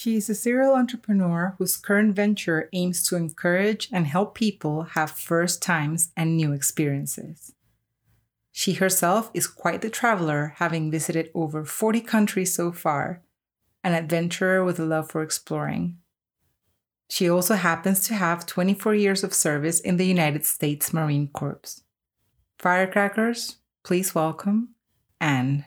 She is a serial entrepreneur whose current venture aims to encourage and help people have first times and new experiences. She herself is quite the traveler, having visited over 40 countries so far, an adventurer with a love for exploring. She also happens to have 24 years of service in the United States Marine Corps. Firecrackers, please welcome Ann.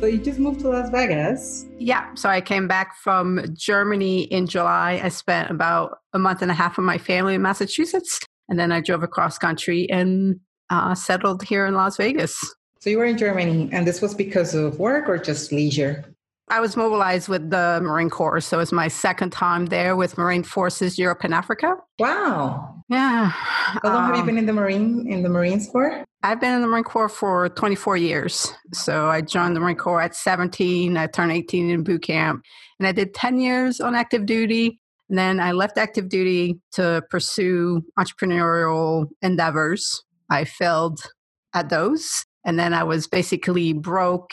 So you just moved to Las Vegas. Yeah. So I came back from Germany in July. I spent about a month and a half with my family in Massachusetts. And then I drove across country and uh, settled here in Las Vegas. So you were in Germany, and this was because of work or just leisure? I was mobilized with the Marine Corps, so it's my second time there with Marine Forces Europe and Africa. Wow. Yeah. How long um, have you um, been in the Marine in the Marines for? I've been in the Marine Corps for 24 years. So I joined the Marine Corps at 17. I turned 18 in boot camp, and I did 10 years on active duty. And then I left active duty to pursue entrepreneurial endeavors. I failed at those. And then I was basically broke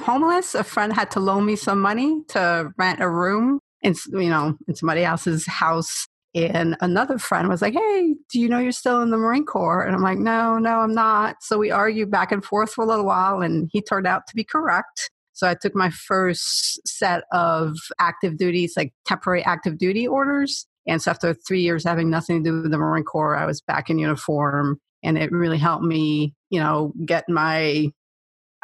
homeless. A friend had to loan me some money to rent a room in, you know, in somebody else's house. And another friend was like, Hey, do you know you're still in the Marine Corps? And I'm like, No, no, I'm not. So we argued back and forth for a little while, and he turned out to be correct. So I took my first set of active duties, like temporary active duty orders. And so after three years having nothing to do with the Marine Corps, I was back in uniform. And it really helped me, you know, get my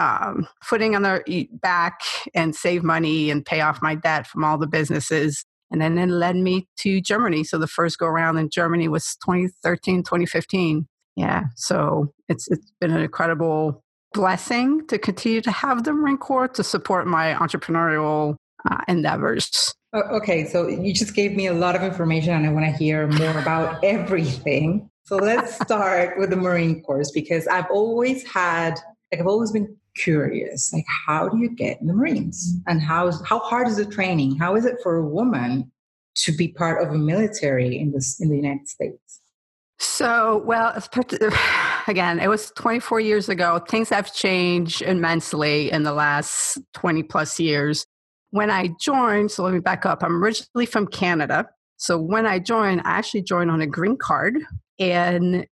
um, footing on their back and save money and pay off my debt from all the businesses. And then it led me to Germany. So the first go around in Germany was 2013, 2015. Yeah. So it's it's been an incredible blessing to continue to have the Marine Corps to support my entrepreneurial uh, endeavors. Okay, so you just gave me a lot of information and I want to hear more about everything. So let's start with the Marine Corps because I've always had, like, I've always been curious like how do you get in the marines? And how how hard is the training? How is it for a woman to be part of a military in this in the united states? So well again it was 24 years ago. Things have changed immensely in the last 20 plus years. When i joined so let me back up. I'm originally from canada. So when i joined i actually joined on a green card and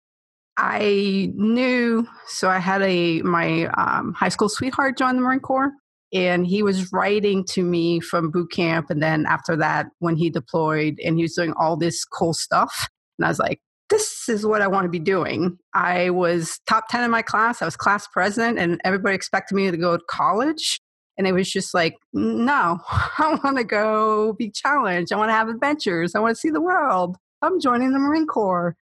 I knew, so I had a my um, high school sweetheart join the Marine Corps, and he was writing to me from boot camp, and then after that, when he deployed, and he was doing all this cool stuff, and I was like, this is what I want to be doing. I was top 10 in my class. I was class president, and everybody expected me to go to college. And it was just like, no, I want to go be challenged. I want to have adventures. I want to see the world. I'm joining the Marine Corps.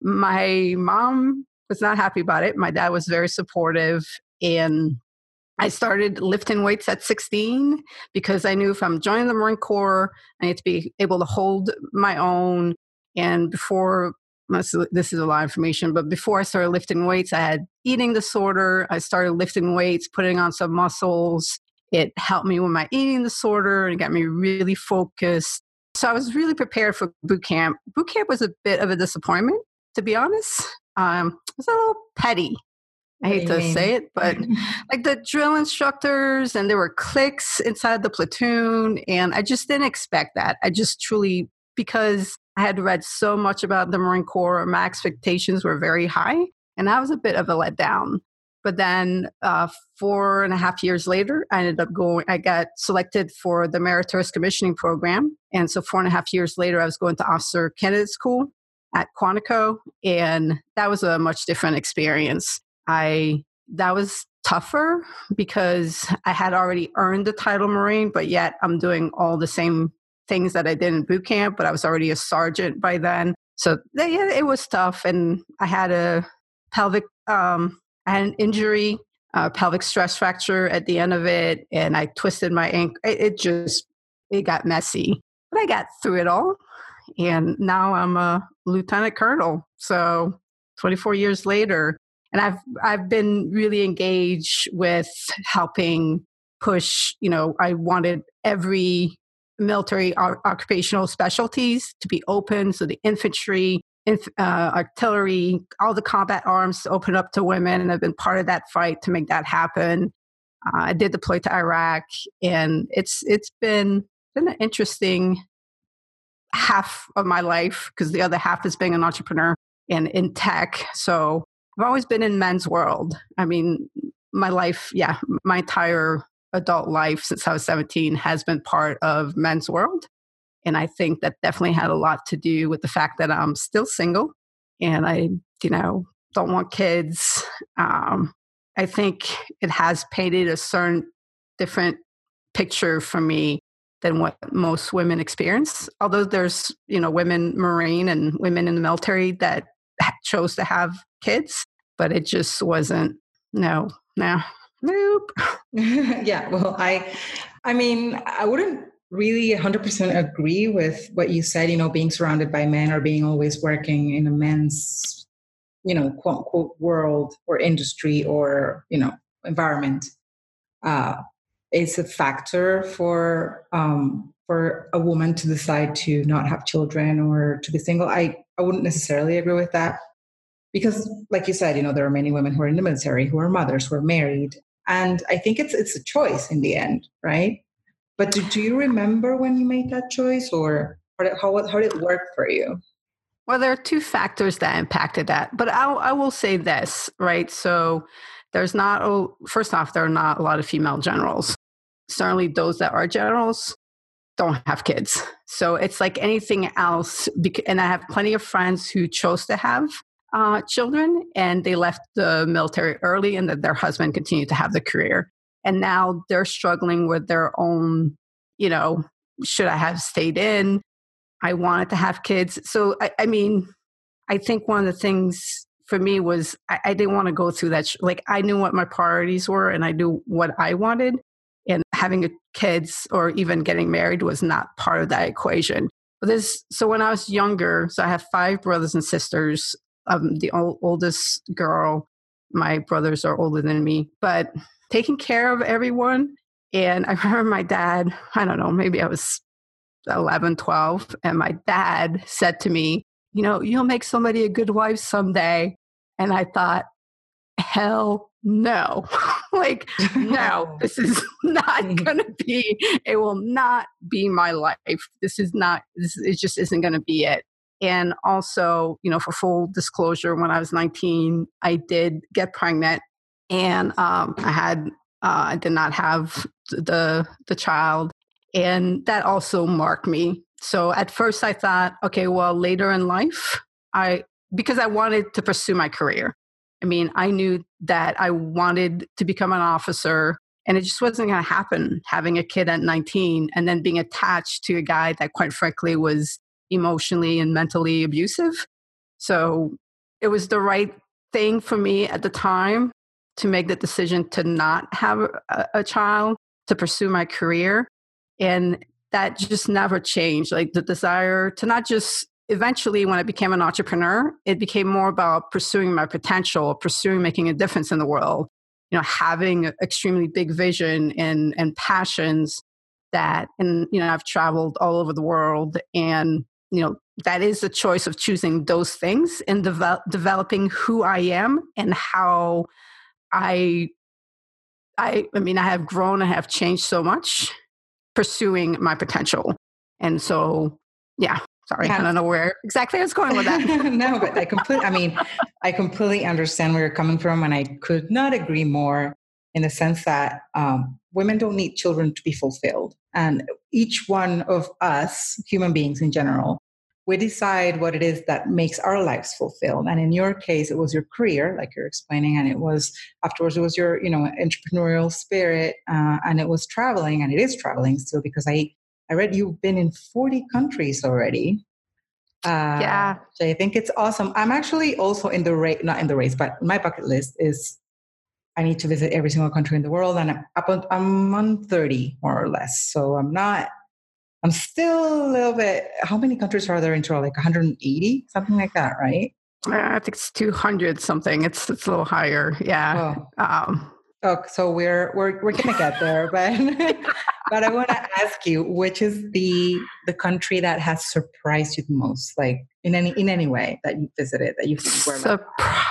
My mom was not happy about it. My dad was very supportive. And I started lifting weights at 16 because I knew if I'm joining the Marine Corps, I need to be able to hold my own. And before, this is a lot of information, but before I started lifting weights, I had eating disorder. I started lifting weights, putting on some muscles. It helped me with my eating disorder and got me really focused. So I was really prepared for boot camp. Boot camp was a bit of a disappointment to be honest. Um, it was a little petty. I hate to mean? say it, but like the drill instructors and there were cliques inside the platoon, and I just didn't expect that. I just truly, because I had read so much about the Marine Corps, my expectations were very high, and that was a bit of a letdown. But then, uh, four and a half years later, I ended up going. I got selected for the Meritorious Commissioning Program, and so four and a half years later, I was going to Officer Candidate School, at Quantico, and that was a much different experience. I that was tougher because I had already earned the title Marine, but yet I'm doing all the same things that I did in boot camp, but I was already a sergeant by then. So yeah, it was tough, and I had a pelvic, um, I had an injury, a pelvic stress fracture at the end of it, and I twisted my ankle. It, it just it got messy, but I got through it all. And now I'm a lieutenant colonel. So 24 years later, and I've I've been really engaged with helping push. You know, I wanted every military occupational specialties to be open, so the infantry, inf- uh, artillery, all the combat arms open up to women, and I've been part of that fight to make that happen. Uh, I did deploy to Iraq, and it's it's been been an interesting half of my life because the other half is being an entrepreneur and in tech. So I've always been in men's world. I mean, my life, yeah, my entire adult life since I was 17 has been part of men's world. And I think that definitely had a lot to do with the fact that I'm still single and I, you know, don't want kids. Um, I think it has painted a certain different picture for me than what most women experience. Although there's, you know, women Marine and women in the military that chose to have kids, but it just wasn't, no, no, nope. yeah, well, I, I mean, I wouldn't really 100% agree with what you said, you know, being surrounded by men or being always working in a men's, you know, quote unquote world or industry or, you know, environment. Uh, it's a factor for um, for a woman to decide to not have children or to be single. I, I wouldn't necessarily agree with that because, like you said, you know there are many women who are in the military who are mothers who are married, and I think it's it's a choice in the end, right? But do, do you remember when you made that choice, or how how did it work for you? Well, there are two factors that impacted that, but I, I will say this, right? So there's not, oh, first off, there are not a lot of female generals. Certainly, those that are generals don't have kids. So it's like anything else. And I have plenty of friends who chose to have uh, children and they left the military early and that their husband continued to have the career. And now they're struggling with their own, you know, should I have stayed in? I wanted to have kids. So, I, I mean, I think one of the things for me was I, I didn't want to go through that. Sh- like I knew what my priorities were and I knew what I wanted. And having kids or even getting married was not part of that equation. But this, so when I was younger, so I have five brothers and sisters. I'm the oldest girl. My brothers are older than me, but taking care of everyone. And I remember my dad, I don't know, maybe I was 11, 12, and my dad said to me, You know, you'll make somebody a good wife someday. And I thought, hell no. like, no, this is not going to be, it will not be my life. This is not, this, it just isn't going to be it. And also, you know, for full disclosure, when I was 19, I did get pregnant and um, I had, uh, I did not have the, the child. And that also marked me. So at first I thought, okay, well, later in life, I, because I wanted to pursue my career. I mean, I knew that I wanted to become an officer, and it just wasn't going to happen having a kid at 19 and then being attached to a guy that, quite frankly, was emotionally and mentally abusive. So it was the right thing for me at the time to make the decision to not have a, a child, to pursue my career. And that just never changed. Like the desire to not just eventually when i became an entrepreneur it became more about pursuing my potential pursuing making a difference in the world you know having extremely big vision and and passions that and you know i've traveled all over the world and you know that is the choice of choosing those things and develop, developing who i am and how i i i mean i have grown i have changed so much pursuing my potential. And so yeah Sorry, yeah. I don't know where exactly I was going with that. no, but I completely, I mean, I completely understand where you're coming from, and I could not agree more in the sense that um, women don't need children to be fulfilled. And each one of us, human beings in general, we decide what it is that makes our lives fulfilled. And in your case, it was your career, like you're explaining, and it was afterwards, it was your, you know, entrepreneurial spirit, uh, and it was traveling, and it is traveling still because I I read you've been in 40 countries already. Uh, yeah. So I think it's awesome. I'm actually also in the race, not in the race, but my bucket list is I need to visit every single country in the world. And I'm, up on, I'm on 30 more or less. So I'm not, I'm still a little bit. How many countries are there in total? Like 180, something like that, right? I think it's 200 something. It's it's a little higher. Yeah. Oh. Um, oh, so we're we're we're gonna get there, but but I want to ask you, which is the the country that has surprised you the most, like in any in any way that you visited that you were Surpri-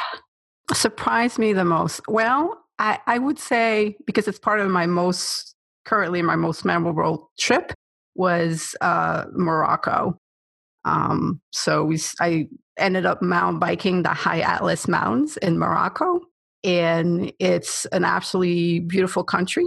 surprised me the most. Well, I I would say because it's part of my most currently my most memorable trip was uh, Morocco. Um, so we, I ended up mountain biking the High Atlas Mountains in Morocco, and it's an absolutely beautiful country.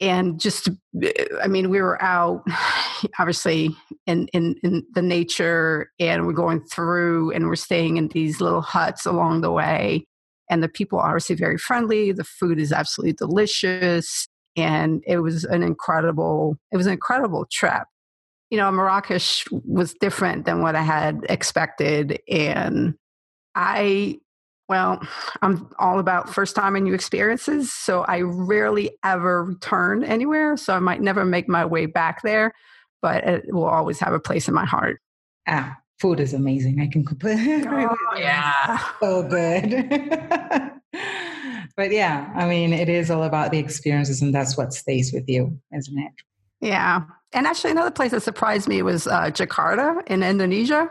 And just, eh, I mean, we were out obviously in, in, in the nature, and we're going through, and we're staying in these little huts along the way. And the people are obviously very friendly. The food is absolutely delicious and it was an incredible it was an incredible trip you know marrakesh was different than what i had expected and i well i'm all about first time and new experiences so i rarely ever return anywhere so i might never make my way back there but it will always have a place in my heart ah food is amazing i can completely oh, yeah so good but yeah, I mean, it is all about the experiences, and that's what stays with you, isn't it? Yeah. And actually, another place that surprised me was uh, Jakarta in Indonesia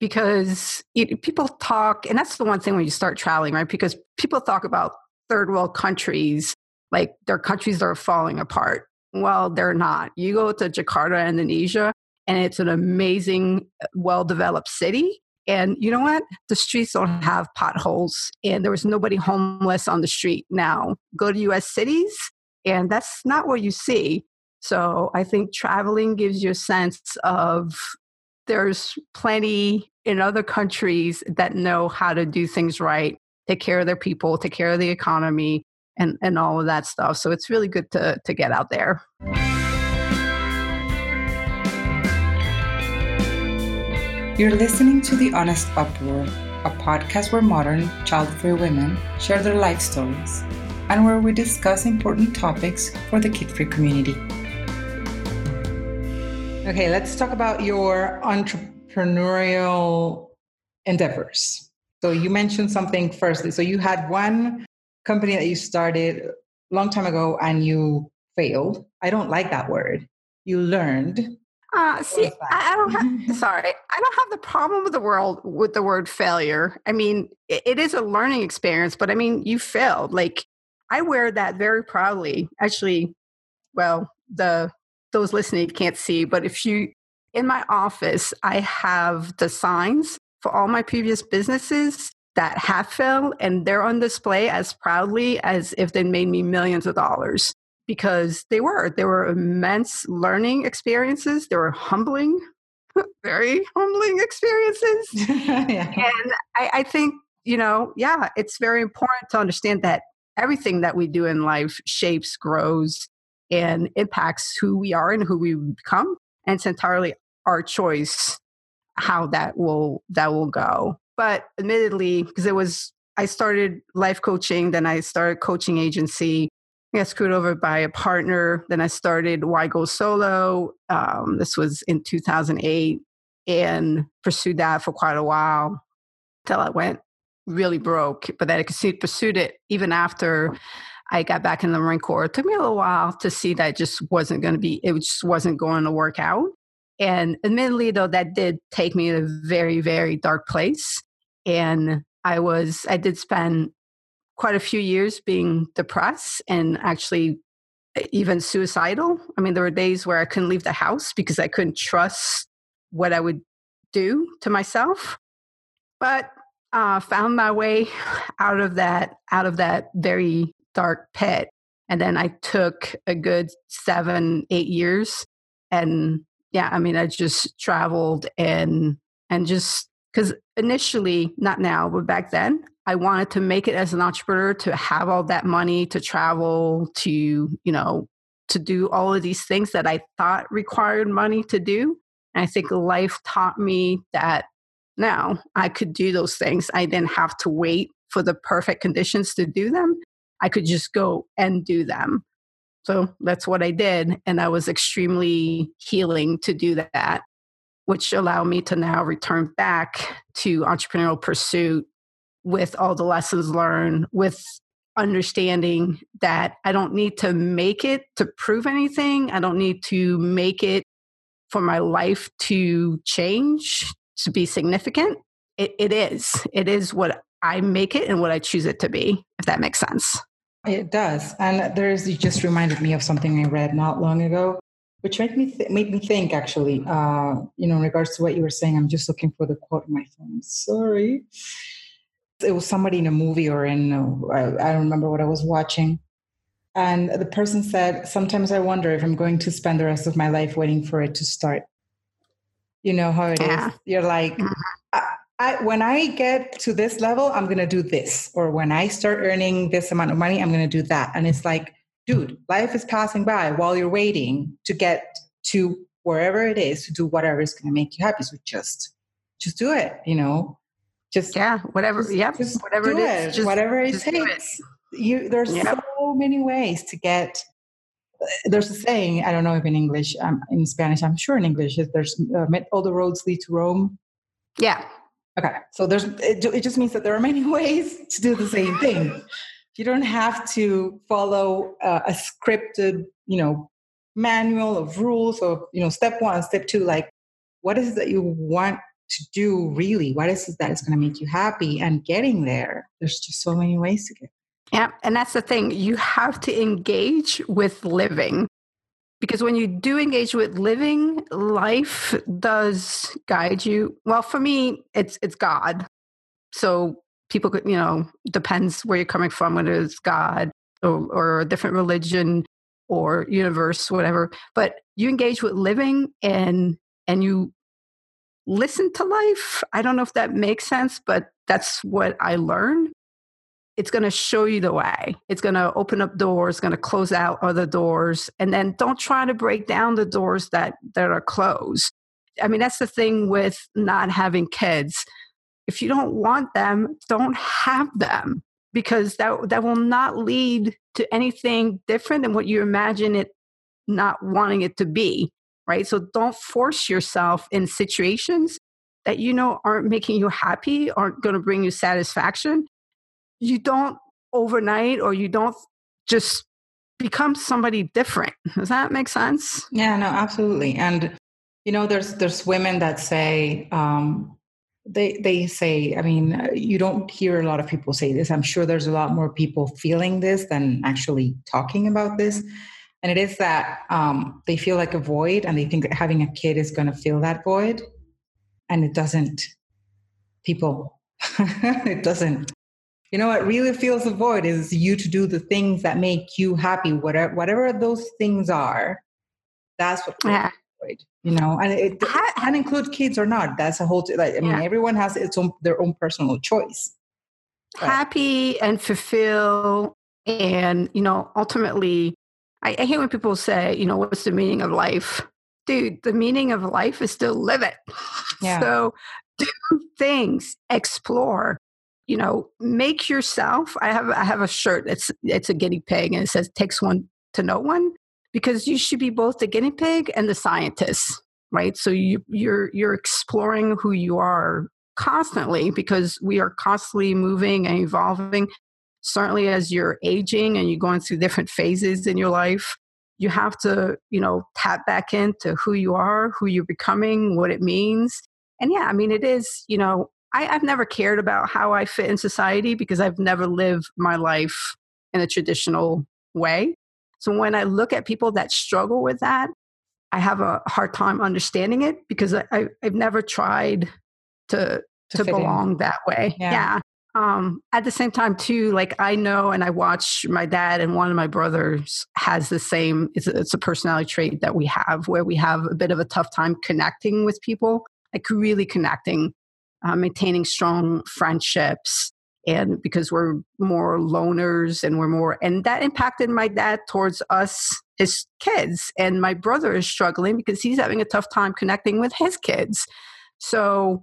because it, people talk, and that's the one thing when you start traveling, right? Because people talk about third world countries like they're countries that are falling apart. Well, they're not. You go to Jakarta, Indonesia, and it's an amazing, uh, well developed city. And you know what? The streets don't have potholes, and there was nobody homeless on the street. Now, go to US cities, and that's not what you see. So I think traveling gives you a sense of there's plenty in other countries that know how to do things right, take care of their people, take care of the economy, and, and all of that stuff. So it's really good to, to get out there. You're listening to The Honest Uproar, a podcast where modern, child free women share their life stories and where we discuss important topics for the kid free community. Okay, let's talk about your entrepreneurial endeavors. So, you mentioned something firstly. So, you had one company that you started a long time ago and you failed. I don't like that word. You learned uh, see, I, I, don't have. sorry, I don't have the problem with the world with the word failure. I mean, it, it is a learning experience, but I mean, you failed. Like I wear that very proudly. Actually, well, the those listening can't see, but if you in my office, I have the signs for all my previous businesses that have failed, and they're on display as proudly as if they made me millions of dollars because they were. They were immense learning experiences. They were humbling, very humbling experiences. yeah. And I, I think, you know, yeah, it's very important to understand that everything that we do in life shapes, grows, and impacts who we are and who we become. And it's entirely our choice how that will that will go. But admittedly, because it was I started life coaching, then I started coaching agency, I got screwed over by a partner. Then I started Why Go Solo. Um, this was in 2008 and pursued that for quite a while until I went really broke. But then I pursued it even after I got back in the Marine Corps. It took me a little while to see that just wasn't going to be, it just wasn't going to work out. And admittedly, though, that did take me to a very, very dark place. And I was, I did spend quite a few years being depressed and actually even suicidal. I mean, there were days where I couldn't leave the house because I couldn't trust what I would do to myself. But uh, found my way out of that out of that very dark pit. And then I took a good seven, eight years, and yeah, I mean, I just traveled and and just because initially, not now, but back then, I wanted to make it as an entrepreneur to have all that money to travel, to, you know, to do all of these things that I thought required money to do. And I think life taught me that now I could do those things. I didn't have to wait for the perfect conditions to do them. I could just go and do them. So that's what I did. And I was extremely healing to do that, which allowed me to now return back to entrepreneurial pursuit with all the lessons learned, with understanding that I don't need to make it to prove anything. I don't need to make it for my life to change, to be significant. It, it is. It is what I make it and what I choose it to be, if that makes sense. It does. And there's, you just reminded me of something I read not long ago, which made me, th- made me think actually, uh, you know, in regards to what you were saying. I'm just looking for the quote on my phone. Sorry. It was somebody in a movie or in, uh, I don't remember what I was watching. And the person said, Sometimes I wonder if I'm going to spend the rest of my life waiting for it to start. You know how it yeah. is. You're like, mm-hmm. I, when I get to this level, I'm going to do this. Or when I start earning this amount of money, I'm going to do that. And it's like, dude, life is passing by while you're waiting to get to wherever it is to do whatever is going to make you happy. So just, just do it, you know, just yeah, whatever. Just, yep. Just whatever it is, just, whatever it takes. It. You, there's yep. so many ways to get there's a saying i don't know if in english um, in spanish i'm sure in english there's uh, all the roads lead to rome yeah okay so there's it, it, just means that there are many ways to do the same thing you don't have to follow uh, a scripted you know manual of rules of you know step one step two like what is it that you want to do really what is it that is going to make you happy and getting there there's just so many ways to get yeah, and that's the thing. You have to engage with living. Because when you do engage with living, life does guide you. Well, for me, it's it's God. So people could, you know, depends where you're coming from, whether it's God or, or a different religion or universe, whatever. But you engage with living and and you listen to life. I don't know if that makes sense, but that's what I learned it's going to show you the way. It's going to open up doors, going to close out other doors. And then don't try to break down the doors that, that are closed. I mean, that's the thing with not having kids. If you don't want them, don't have them because that, that will not lead to anything different than what you imagine it not wanting it to be, right? So don't force yourself in situations that you know aren't making you happy, aren't going to bring you satisfaction you don't overnight or you don't just become somebody different. Does that make sense? Yeah, no, absolutely. And you know, there's there's women that say um, they they say. I mean, you don't hear a lot of people say this. I'm sure there's a lot more people feeling this than actually talking about this. And it is that um, they feel like a void, and they think that having a kid is going to fill that void, and it doesn't. People, it doesn't you know what really fills the void is you to do the things that make you happy whatever whatever those things are that's what yeah. void you know and it can include kids or not that's a whole like i mean yeah. everyone has its own their own personal choice but. happy and fulfill and you know ultimately I, I hate when people say you know what's the meaning of life dude the meaning of life is to live it yeah. so do things explore you know, make yourself. I have I have a shirt. It's it's a guinea pig, and it says "takes one to know one," because you should be both the guinea pig and the scientist, right? So you you're you're exploring who you are constantly because we are constantly moving and evolving. Certainly, as you're aging and you're going through different phases in your life, you have to you know tap back into who you are, who you're becoming, what it means. And yeah, I mean, it is you know I, have never cared about how I fit in society because I've never lived my life in a traditional way. So when I look at people that struggle with that, I have a hard time understanding it because I, I, have never tried to to, to belong in. that way. Yeah. yeah. Um, at the same time, too, like I know and I watch my dad and one of my brothers has the same. It's a, it's a personality trait that we have where we have a bit of a tough time connecting with people, like really connecting uh, maintaining strong friendships and because we're more loners and we're more and that impacted my dad towards us his kids and my brother is struggling because he's having a tough time connecting with his kids so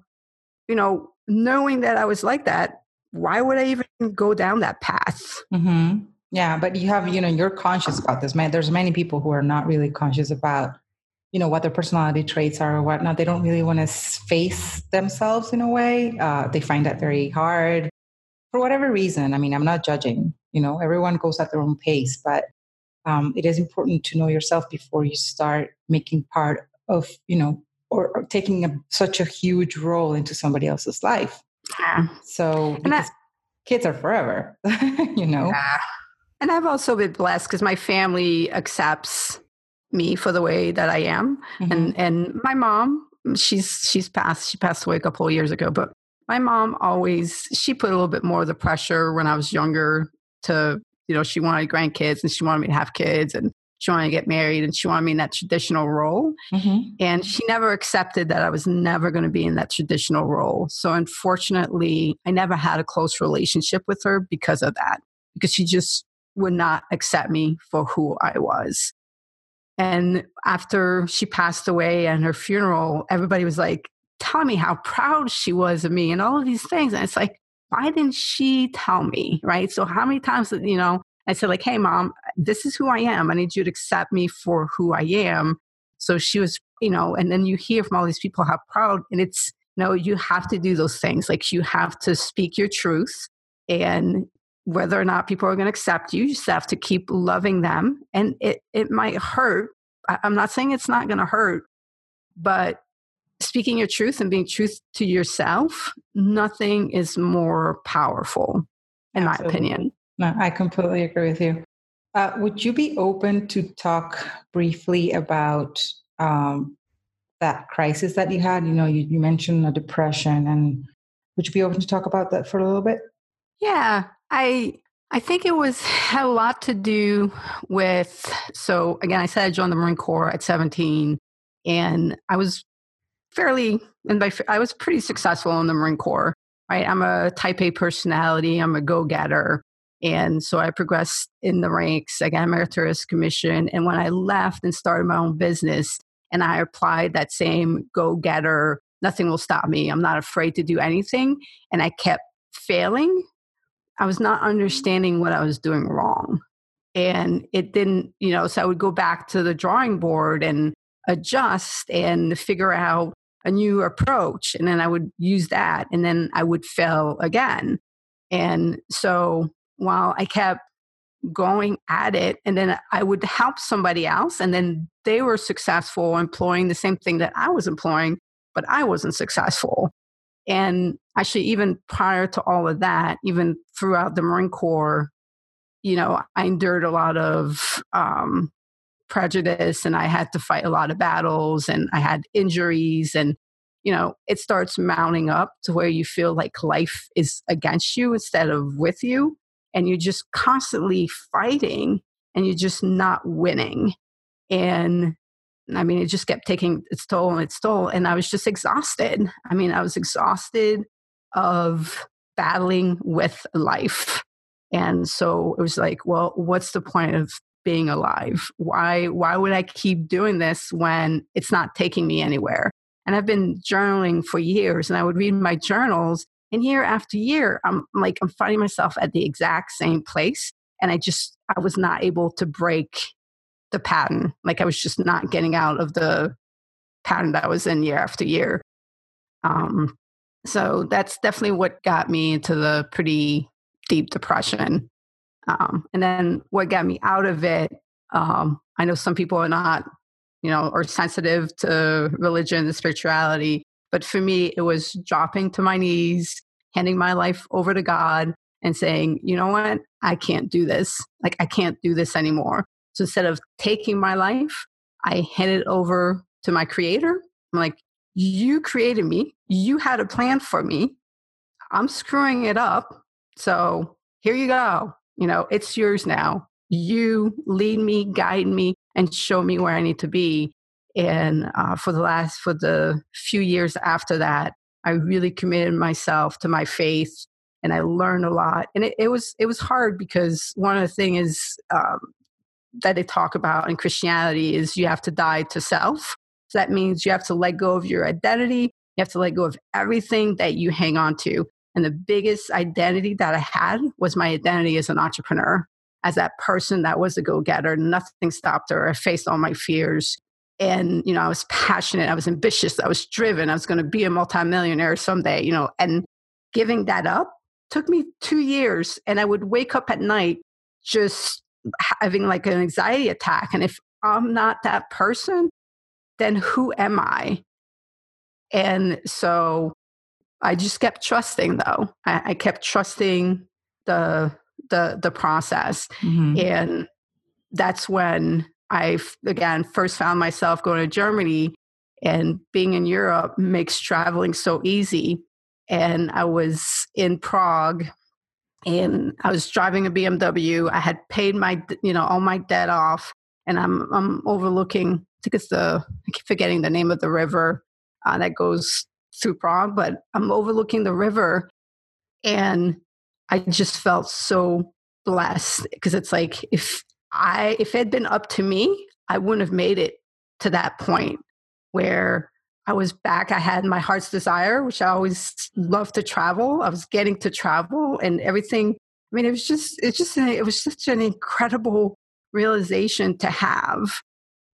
you know knowing that i was like that why would i even go down that path mm-hmm. Yeah, but you have, you know, you're conscious about this, man. There's many people who are not really conscious about, you know, what their personality traits are or whatnot. They don't really want to face themselves in a way. Uh, they find that very hard for whatever reason. I mean, I'm not judging, you know, everyone goes at their own pace, but um, it is important to know yourself before you start making part of, you know, or, or taking a, such a huge role into somebody else's life. Yeah. So, because kids are forever, you know. Yeah. And I've also been blessed because my family accepts me for the way that I am. Mm-hmm. And and my mom, she's she's passed she passed away a couple of years ago, but my mom always she put a little bit more of the pressure when I was younger to, you know, she wanted grandkids and she wanted me to have kids and she wanted to get married and she wanted me in that traditional role. Mm-hmm. And she never accepted that I was never going to be in that traditional role. So unfortunately, I never had a close relationship with her because of that, because she just would not accept me for who I was. And after she passed away and her funeral, everybody was like telling me how proud she was of me and all of these things. And it's like, why didn't she tell me? Right. So, how many times, you know, I said, like, hey, mom, this is who I am. I need you to accept me for who I am. So she was, you know, and then you hear from all these people how proud, and it's, know, you have to do those things. Like, you have to speak your truth. And whether or not people are going to accept you, you just have to keep loving them. And it, it might hurt. I'm not saying it's not going to hurt, but speaking your truth and being truth to yourself, nothing is more powerful, in Absolutely. my opinion. No, I completely agree with you. Uh, would you be open to talk briefly about um, that crisis that you had? You know, you, you mentioned a depression, and would you be open to talk about that for a little bit? Yeah, I I think it was had a lot to do with so again I said I joined the Marine Corps at 17 and I was fairly and by I was pretty successful in the Marine Corps right? I'm a type A personality I'm a go-getter and so I progressed in the ranks. I got a meritorious commission and when I left and started my own business and I applied that same go-getter nothing will stop me. I'm not afraid to do anything and I kept failing I was not understanding what I was doing wrong. And it didn't, you know, so I would go back to the drawing board and adjust and figure out a new approach. And then I would use that and then I would fail again. And so while I kept going at it, and then I would help somebody else, and then they were successful employing the same thing that I was employing, but I wasn't successful. And actually, even prior to all of that, even throughout the Marine Corps, you know, I endured a lot of um, prejudice and I had to fight a lot of battles and I had injuries. And, you know, it starts mounting up to where you feel like life is against you instead of with you. And you're just constantly fighting and you're just not winning. And I mean, it just kept taking its toll and its toll. And I was just exhausted. I mean, I was exhausted of battling with life. And so it was like, well, what's the point of being alive? Why why would I keep doing this when it's not taking me anywhere? And I've been journaling for years and I would read my journals and year after year I'm like I'm finding myself at the exact same place and I just I was not able to break the pattern. Like I was just not getting out of the pattern that I was in year after year. Um, so that's definitely what got me into the pretty deep depression. Um, and then what got me out of it, um, I know some people are not, you know, are sensitive to religion and spirituality. But for me, it was dropping to my knees, handing my life over to God and saying, you know what? I can't do this. Like, I can't do this anymore. So instead of taking my life, I hand it over to my creator. I'm like, you created me. You had a plan for me. I'm screwing it up. So here you go. You know, it's yours now. You lead me, guide me, and show me where I need to be. And uh, for the last, for the few years after that, I really committed myself to my faith and I learned a lot. And it, it was, it was hard because one of the things is, um, that they talk about in Christianity is you have to die to self. So that means you have to let go of your identity. You have to let go of everything that you hang on to. And the biggest identity that I had was my identity as an entrepreneur. as that person that was a go getter. Nothing stopped her. I faced all my fears. And, you know, I was passionate, I was ambitious, I was driven, I was going to be a multimillionaire someday, you know, and giving that up took me two years. And I would wake up at night just having like an anxiety attack. And if I'm not that person, then who am I? And so I just kept trusting though. I, I kept trusting the the the process. Mm-hmm. And that's when I again first found myself going to Germany and being in Europe makes traveling so easy. And I was in Prague and I was driving a BMW. I had paid my you know all my debt off and I'm I'm overlooking I think it's the I keep forgetting the name of the river uh, that goes through Prague, but I'm overlooking the river and I just felt so blessed because it's like if I if it had been up to me, I wouldn't have made it to that point where I was back. I had my heart's desire, which I always loved to travel. I was getting to travel and everything. I mean, it was just it's just it was such an incredible realization to have.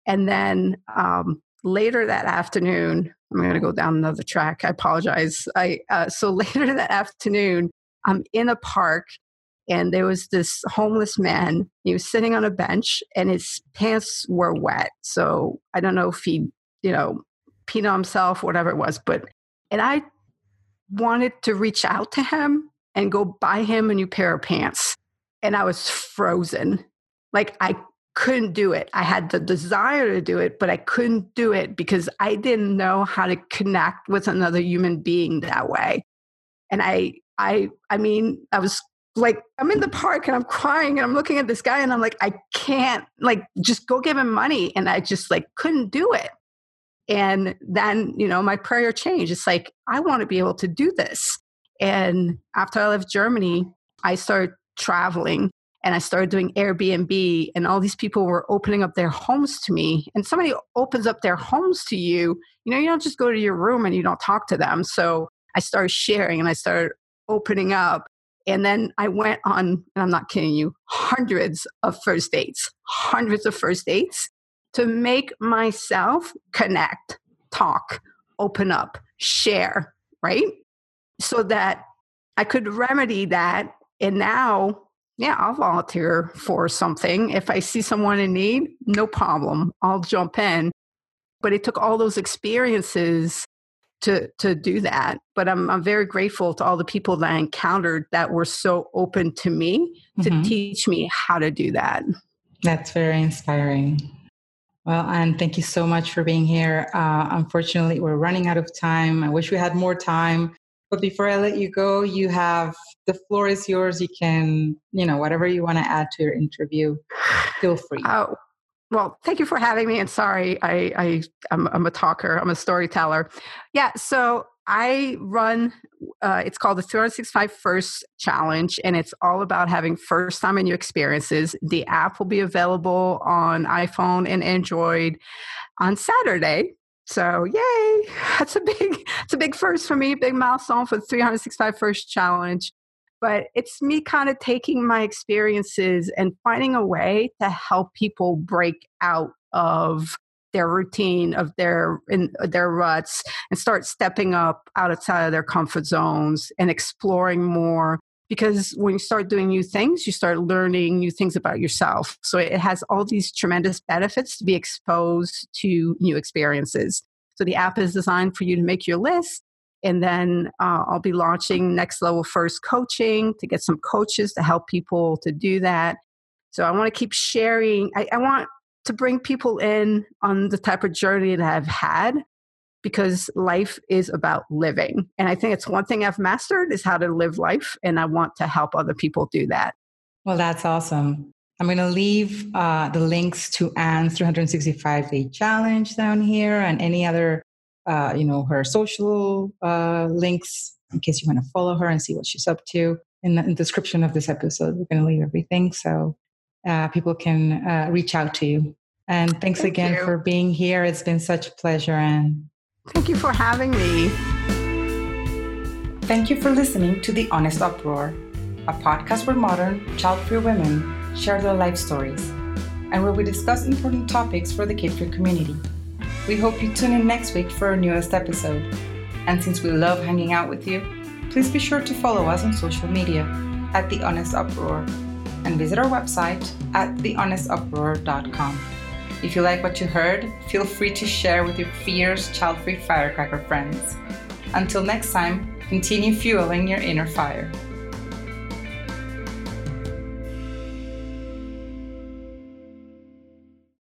And then um, later that afternoon, I'm going to go down another track. I apologize. I uh, so later that afternoon, I'm in a park and there was this homeless man. He was sitting on a bench and his pants were wet. So I don't know if he, you know, peed on himself, whatever it was. But and I wanted to reach out to him and go buy him a new pair of pants. And I was frozen. Like I couldn't do it. I had the desire to do it, but I couldn't do it because I didn't know how to connect with another human being that way. And I I I mean, I was like I'm in the park and I'm crying and I'm looking at this guy and I'm like I can't like just go give him money and I just like couldn't do it. And then, you know, my prayer changed. It's like I want to be able to do this. And after I left Germany, I started traveling and I started doing Airbnb, and all these people were opening up their homes to me. And somebody opens up their homes to you, you know, you don't just go to your room and you don't talk to them. So I started sharing and I started opening up. And then I went on, and I'm not kidding you, hundreds of first dates, hundreds of first dates to make myself connect, talk, open up, share, right? So that I could remedy that. And now yeah, I'll volunteer for something. If I see someone in need, no problem. I'll jump in. But it took all those experiences to to do that. But I'm I'm very grateful to all the people that I encountered that were so open to me mm-hmm. to teach me how to do that. That's very inspiring. Well, and thank you so much for being here. Uh, unfortunately, we're running out of time. I wish we had more time. But before I let you go, you have the floor is yours. You can, you know, whatever you want to add to your interview, feel free. Oh, well, thank you for having me. And sorry, I, I I'm, I'm a talker. I'm a storyteller. Yeah. So I run. Uh, it's called the 365 First Challenge, and it's all about having first time in your experiences. The app will be available on iPhone and Android on Saturday, so yay! That's a big, it's a big first for me, big milestone for the 365 first challenge. But it's me kind of taking my experiences and finding a way to help people break out of their routine of their in their ruts and start stepping up outside of their comfort zones and exploring more because when you start doing new things, you start learning new things about yourself. So it has all these tremendous benefits to be exposed to new experiences. So the app is designed for you to make your list. And then uh, I'll be launching next level first coaching to get some coaches to help people to do that. So I want to keep sharing. I, I want to bring people in on the type of journey that I've had because life is about living. And I think it's one thing I've mastered is how to live life. And I want to help other people do that. Well, that's awesome. I'm going to leave uh, the links to Ann's 365 day challenge down here and any other, uh, you know, her social uh, links in case you want to follow her and see what she's up to. In the, in the description of this episode, we're going to leave everything so uh, people can uh, reach out to you. And thanks Thank again you. for being here. It's been such a pleasure, Ann. Thank you for having me. Thank you for listening to The Honest Uproar, a podcast where modern, child free women share their life stories, and where we discuss important topics for the kid free community. We hope you tune in next week for our newest episode. And since we love hanging out with you, please be sure to follow us on social media at The Honest Uproar and visit our website at thehonestuproar.com. If you like what you heard, feel free to share with your fierce, child free firecracker friends. Until next time, continue fueling your inner fire.